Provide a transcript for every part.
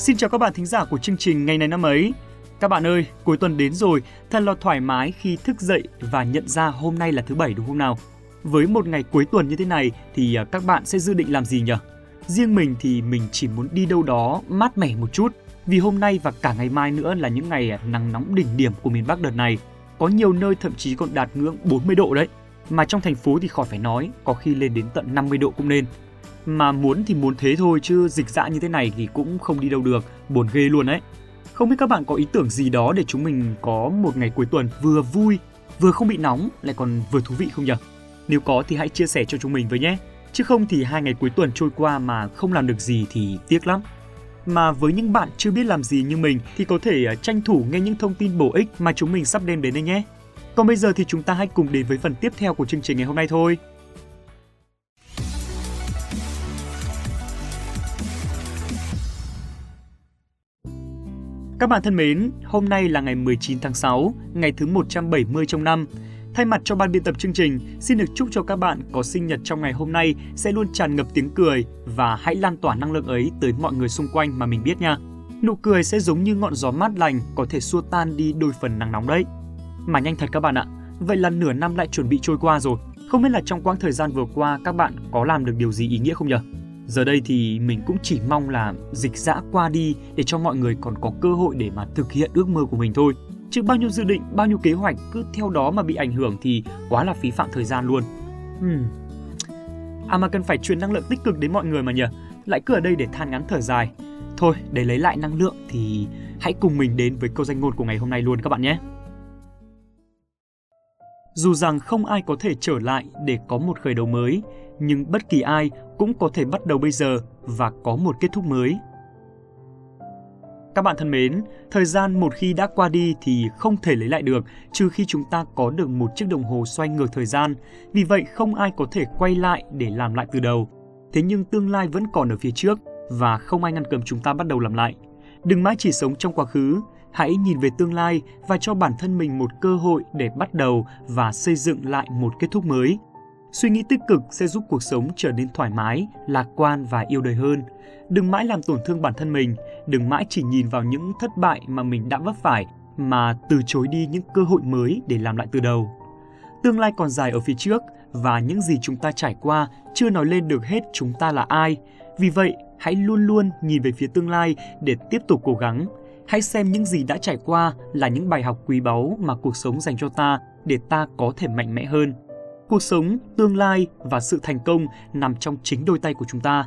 Xin chào các bạn thính giả của chương trình Ngày này năm ấy. Các bạn ơi, cuối tuần đến rồi, thật là thoải mái khi thức dậy và nhận ra hôm nay là thứ bảy đúng không nào? Với một ngày cuối tuần như thế này thì à, các bạn sẽ dự định làm gì nhỉ? Riêng mình thì mình chỉ muốn đi đâu đó mát mẻ một chút vì hôm nay và cả ngày mai nữa là những ngày à, nắng nóng đỉnh điểm của miền Bắc đợt này. Có nhiều nơi thậm chí còn đạt ngưỡng 40 độ đấy. Mà trong thành phố thì khỏi phải nói, có khi lên đến tận 50 độ cũng nên. Mà muốn thì muốn thế thôi chứ dịch dã như thế này thì cũng không đi đâu được, buồn ghê luôn đấy. Không biết các bạn có ý tưởng gì đó để chúng mình có một ngày cuối tuần vừa vui, vừa không bị nóng, lại còn vừa thú vị không nhỉ? Nếu có thì hãy chia sẻ cho chúng mình với nhé. Chứ không thì hai ngày cuối tuần trôi qua mà không làm được gì thì tiếc lắm. Mà với những bạn chưa biết làm gì như mình thì có thể à, tranh thủ nghe những thông tin bổ ích mà chúng mình sắp đem đến đây nhé. Còn bây giờ thì chúng ta hãy cùng đến với phần tiếp theo của chương trình ngày hôm nay thôi. Các bạn thân mến, hôm nay là ngày 19 tháng 6, ngày thứ 170 trong năm. Thay mặt cho ban biên tập chương trình, xin được chúc cho các bạn có sinh nhật trong ngày hôm nay sẽ luôn tràn ngập tiếng cười và hãy lan tỏa năng lượng ấy tới mọi người xung quanh mà mình biết nha. Nụ cười sẽ giống như ngọn gió mát lành có thể xua tan đi đôi phần nắng nóng đấy. Mà nhanh thật các bạn ạ, vậy là nửa năm lại chuẩn bị trôi qua rồi. Không biết là trong quãng thời gian vừa qua các bạn có làm được điều gì ý nghĩa không nhỉ? Giờ đây thì mình cũng chỉ mong là dịch dã qua đi để cho mọi người còn có cơ hội để mà thực hiện ước mơ của mình thôi. Chứ bao nhiêu dự định, bao nhiêu kế hoạch cứ theo đó mà bị ảnh hưởng thì quá là phí phạm thời gian luôn. Hmm. À mà cần phải truyền năng lượng tích cực đến mọi người mà nhỉ? Lại cứ ở đây để than ngắn thở dài. Thôi, để lấy lại năng lượng thì hãy cùng mình đến với câu danh ngôn của ngày hôm nay luôn các bạn nhé. Dù rằng không ai có thể trở lại để có một khởi đầu mới, nhưng bất kỳ ai cũng có thể bắt đầu bây giờ và có một kết thúc mới. Các bạn thân mến, thời gian một khi đã qua đi thì không thể lấy lại được trừ khi chúng ta có được một chiếc đồng hồ xoay ngược thời gian. Vì vậy không ai có thể quay lại để làm lại từ đầu. Thế nhưng tương lai vẫn còn ở phía trước và không ai ngăn cấm chúng ta bắt đầu làm lại. Đừng mãi chỉ sống trong quá khứ, hãy nhìn về tương lai và cho bản thân mình một cơ hội để bắt đầu và xây dựng lại một kết thúc mới. Suy nghĩ tích cực sẽ giúp cuộc sống trở nên thoải mái, lạc quan và yêu đời hơn. Đừng mãi làm tổn thương bản thân mình, đừng mãi chỉ nhìn vào những thất bại mà mình đã vấp phải mà từ chối đi những cơ hội mới để làm lại từ đầu. Tương lai còn dài ở phía trước và những gì chúng ta trải qua chưa nói lên được hết chúng ta là ai. Vì vậy, hãy luôn luôn nhìn về phía tương lai để tiếp tục cố gắng. Hãy xem những gì đã trải qua là những bài học quý báu mà cuộc sống dành cho ta để ta có thể mạnh mẽ hơn. Cuộc sống, tương lai và sự thành công nằm trong chính đôi tay của chúng ta.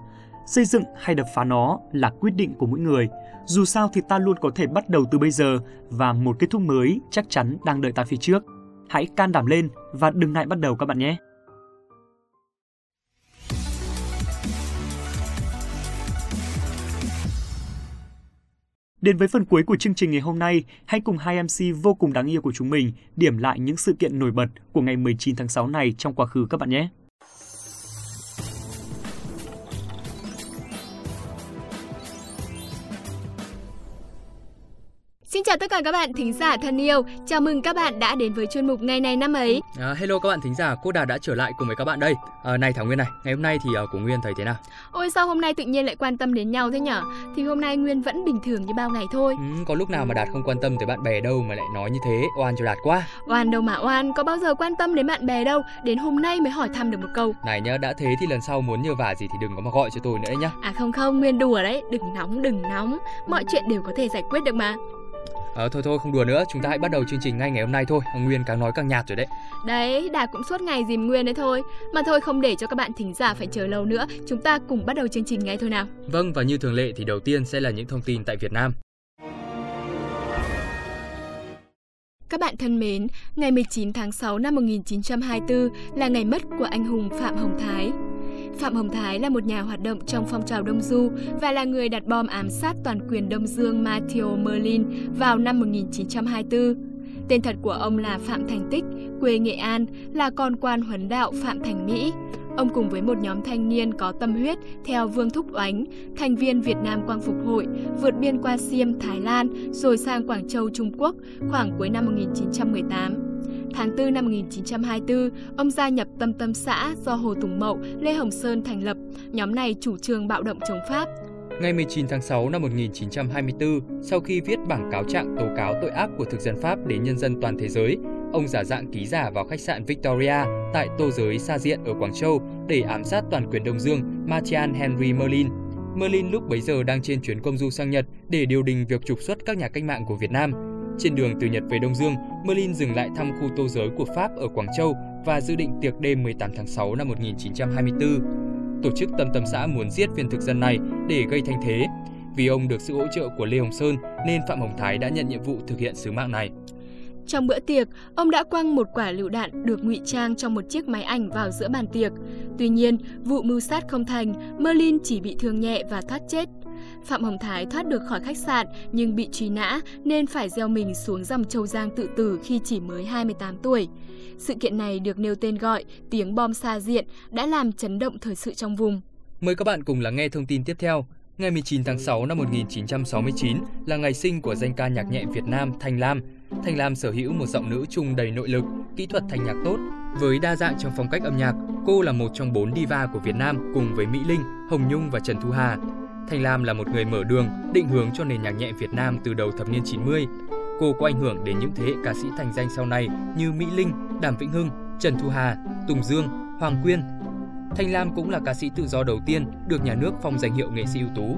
Xây dựng hay đập phá nó là quyết định của mỗi người. Dù sao thì ta luôn có thể bắt đầu từ bây giờ và một kết thúc mới chắc chắn đang đợi ta phía trước. Hãy can đảm lên và đừng ngại bắt đầu các bạn nhé. Đến với phần cuối của chương trình ngày hôm nay, hãy cùng hai MC vô cùng đáng yêu của chúng mình điểm lại những sự kiện nổi bật của ngày 19 tháng 6 này trong quá khứ các bạn nhé. Chào tất cả các bạn thính giả thân yêu. Chào mừng các bạn đã đến với chuyên mục ngày này năm ấy. À, hello các bạn thính giả, cô Đào đã trở lại cùng với các bạn đây. À, này Thảo Nguyên này, ngày hôm nay thì uh, của Nguyên thấy thế nào? Ôi sao hôm nay tự nhiên lại quan tâm đến nhau thế nhở? Thì hôm nay Nguyên vẫn bình thường như bao ngày thôi. Ừ, có lúc nào mà Đạt không quan tâm tới bạn bè đâu mà lại nói như thế, oan cho Đạt quá. Oan đâu mà oan, có bao giờ quan tâm đến bạn bè đâu, đến hôm nay mới hỏi thăm được một câu. Này nhá, đã thế thì lần sau muốn nhờ vả gì thì đừng có mà gọi cho tôi nữa nhá. À không không, Nguyên đùa đấy, đừng nóng đừng nóng, mọi chuyện đều có thể giải quyết được mà. À, thôi thôi không đùa nữa, chúng ta hãy bắt đầu chương trình ngay ngày hôm nay thôi. Nguyên càng nói càng nhạt rồi đấy. Đấy, Đạt cũng suốt ngày dìm Nguyên đấy thôi. Mà thôi không để cho các bạn thính giả phải chờ lâu nữa, chúng ta cùng bắt đầu chương trình ngay thôi nào. Vâng và như thường lệ thì đầu tiên sẽ là những thông tin tại Việt Nam. Các bạn thân mến, ngày 19 tháng 6 năm 1924 là ngày mất của anh hùng Phạm Hồng Thái. Phạm Hồng Thái là một nhà hoạt động trong phong trào Đông Du và là người đặt bom ám sát toàn quyền Đông Dương Matthew Merlin vào năm 1924. Tên thật của ông là Phạm Thành Tích, quê Nghệ An, là con quan huấn đạo Phạm Thành Mỹ. Ông cùng với một nhóm thanh niên có tâm huyết theo Vương Thúc Oánh, thành viên Việt Nam Quang Phục Hội, vượt biên qua Siêm, Thái Lan, rồi sang Quảng Châu, Trung Quốc khoảng cuối năm 1918. Tháng 4 năm 1924, ông gia nhập Tâm Tâm xã do Hồ Tùng Mậu, Lê Hồng Sơn thành lập. Nhóm này chủ trương bạo động chống Pháp. Ngày 19 tháng 6 năm 1924, sau khi viết bảng cáo trạng tố cáo tội ác của thực dân Pháp đến nhân dân toàn thế giới, ông giả dạng ký giả vào khách sạn Victoria tại tô giới xa diện ở Quảng Châu để ám sát toàn quyền Đông Dương Martian Henry Merlin. Merlin lúc bấy giờ đang trên chuyến công du sang Nhật để điều đình việc trục xuất các nhà cách mạng của Việt Nam. Trên đường từ Nhật về Đông Dương, Merlin dừng lại thăm khu tô giới của Pháp ở Quảng Châu và dự định tiệc đêm 18 tháng 6 năm 1924. Tổ chức Tâm Tâm xã muốn giết viên thực dân này để gây thanh thế. Vì ông được sự hỗ trợ của Lê Hồng Sơn nên Phạm Hồng Thái đã nhận nhiệm vụ thực hiện sứ mạng này. Trong bữa tiệc, ông đã quăng một quả lựu đạn được ngụy trang trong một chiếc máy ảnh vào giữa bàn tiệc. Tuy nhiên, vụ mưu sát không thành, Merlin chỉ bị thương nhẹ và thoát chết. Phạm Hồng Thái thoát được khỏi khách sạn nhưng bị truy nã nên phải gieo mình xuống dòng Châu Giang tự tử khi chỉ mới 28 tuổi. Sự kiện này được nêu tên gọi tiếng bom xa diện đã làm chấn động thời sự trong vùng. Mời các bạn cùng lắng nghe thông tin tiếp theo. Ngày 19 tháng 6 năm 1969 là ngày sinh của danh ca nhạc nhẹ Việt Nam Thanh Lam. Thanh Lam sở hữu một giọng nữ trung đầy nội lực, kỹ thuật thanh nhạc tốt. Với đa dạng trong phong cách âm nhạc, cô là một trong bốn diva của Việt Nam cùng với Mỹ Linh, Hồng Nhung và Trần Thu Hà. Thanh Lam là một người mở đường, định hướng cho nền nhạc nhẹ Việt Nam từ đầu thập niên 90. Cô có ảnh hưởng đến những thế hệ ca sĩ thành danh sau này như Mỹ Linh, Đàm Vĩnh Hưng, Trần Thu Hà, Tùng Dương, Hoàng Quyên. Thanh Lam cũng là ca sĩ tự do đầu tiên được nhà nước phong danh hiệu nghệ sĩ ưu tú.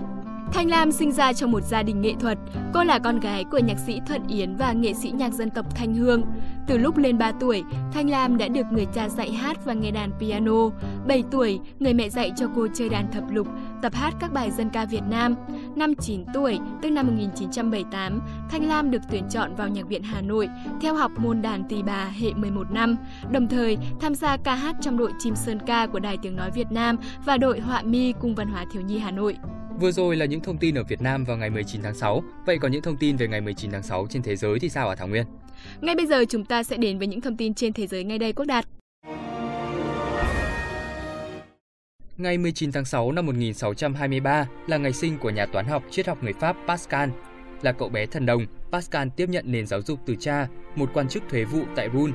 Thanh Lam sinh ra trong một gia đình nghệ thuật. Cô là con gái của nhạc sĩ Thuận Yến và nghệ sĩ nhạc dân tộc Thanh Hương. Từ lúc lên 3 tuổi, Thanh Lam đã được người cha dạy hát và nghe đàn piano. 7 tuổi, người mẹ dạy cho cô chơi đàn thập lục, tập hát các bài dân ca Việt Nam. Năm 9 tuổi, tức năm 1978, Thanh Lam được tuyển chọn vào Nhạc viện Hà Nội, theo học môn đàn tỳ bà hệ 11 năm, đồng thời tham gia ca hát trong đội chim sơn ca của Đài Tiếng Nói Việt Nam và đội họa mi Cung Văn hóa Thiếu nhi Hà Nội. Vừa rồi là những thông tin ở Việt Nam vào ngày 19 tháng 6. Vậy còn những thông tin về ngày 19 tháng 6 trên thế giới thì sao hả Thảo Nguyên? Ngay bây giờ chúng ta sẽ đến với những thông tin trên thế giới ngay đây Quốc Đạt. Ngày 19 tháng 6 năm 1623 là ngày sinh của nhà toán học triết học người Pháp Pascal. Là cậu bé thần đồng, Pascal tiếp nhận nền giáo dục từ cha, một quan chức thuế vụ tại Rouen.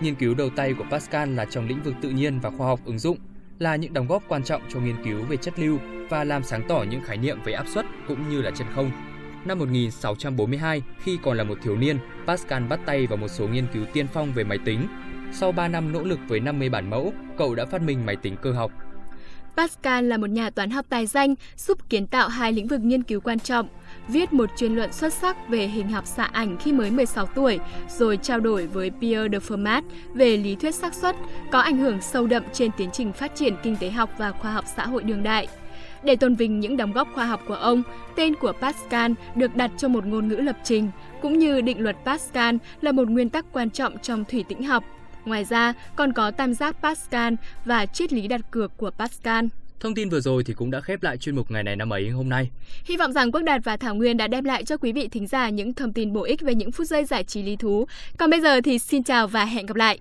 Nghiên cứu đầu tay của Pascal là trong lĩnh vực tự nhiên và khoa học ứng dụng, là những đóng góp quan trọng cho nghiên cứu về chất lưu và làm sáng tỏ những khái niệm về áp suất cũng như là chân không. Năm 1642, khi còn là một thiếu niên, Pascal bắt tay vào một số nghiên cứu tiên phong về máy tính. Sau 3 năm nỗ lực với 50 bản mẫu, cậu đã phát minh máy tính cơ học. Pascal là một nhà toán học tài danh, giúp kiến tạo hai lĩnh vực nghiên cứu quan trọng, viết một chuyên luận xuất sắc về hình học xạ ảnh khi mới 16 tuổi, rồi trao đổi với Pierre de Fermat về lý thuyết xác suất, có ảnh hưởng sâu đậm trên tiến trình phát triển kinh tế học và khoa học xã hội đương đại. Để tôn vinh những đóng góp khoa học của ông, tên của Pascal được đặt cho một ngôn ngữ lập trình, cũng như định luật Pascal là một nguyên tắc quan trọng trong thủy tĩnh học. Ngoài ra, còn có tam giác Pascal và triết lý đặt cược của Pascal. Thông tin vừa rồi thì cũng đã khép lại chuyên mục ngày này năm ấy hôm nay. Hy vọng rằng Quốc Đạt và Thảo Nguyên đã đem lại cho quý vị thính giả những thông tin bổ ích về những phút giây giải trí lý thú. Còn bây giờ thì xin chào và hẹn gặp lại.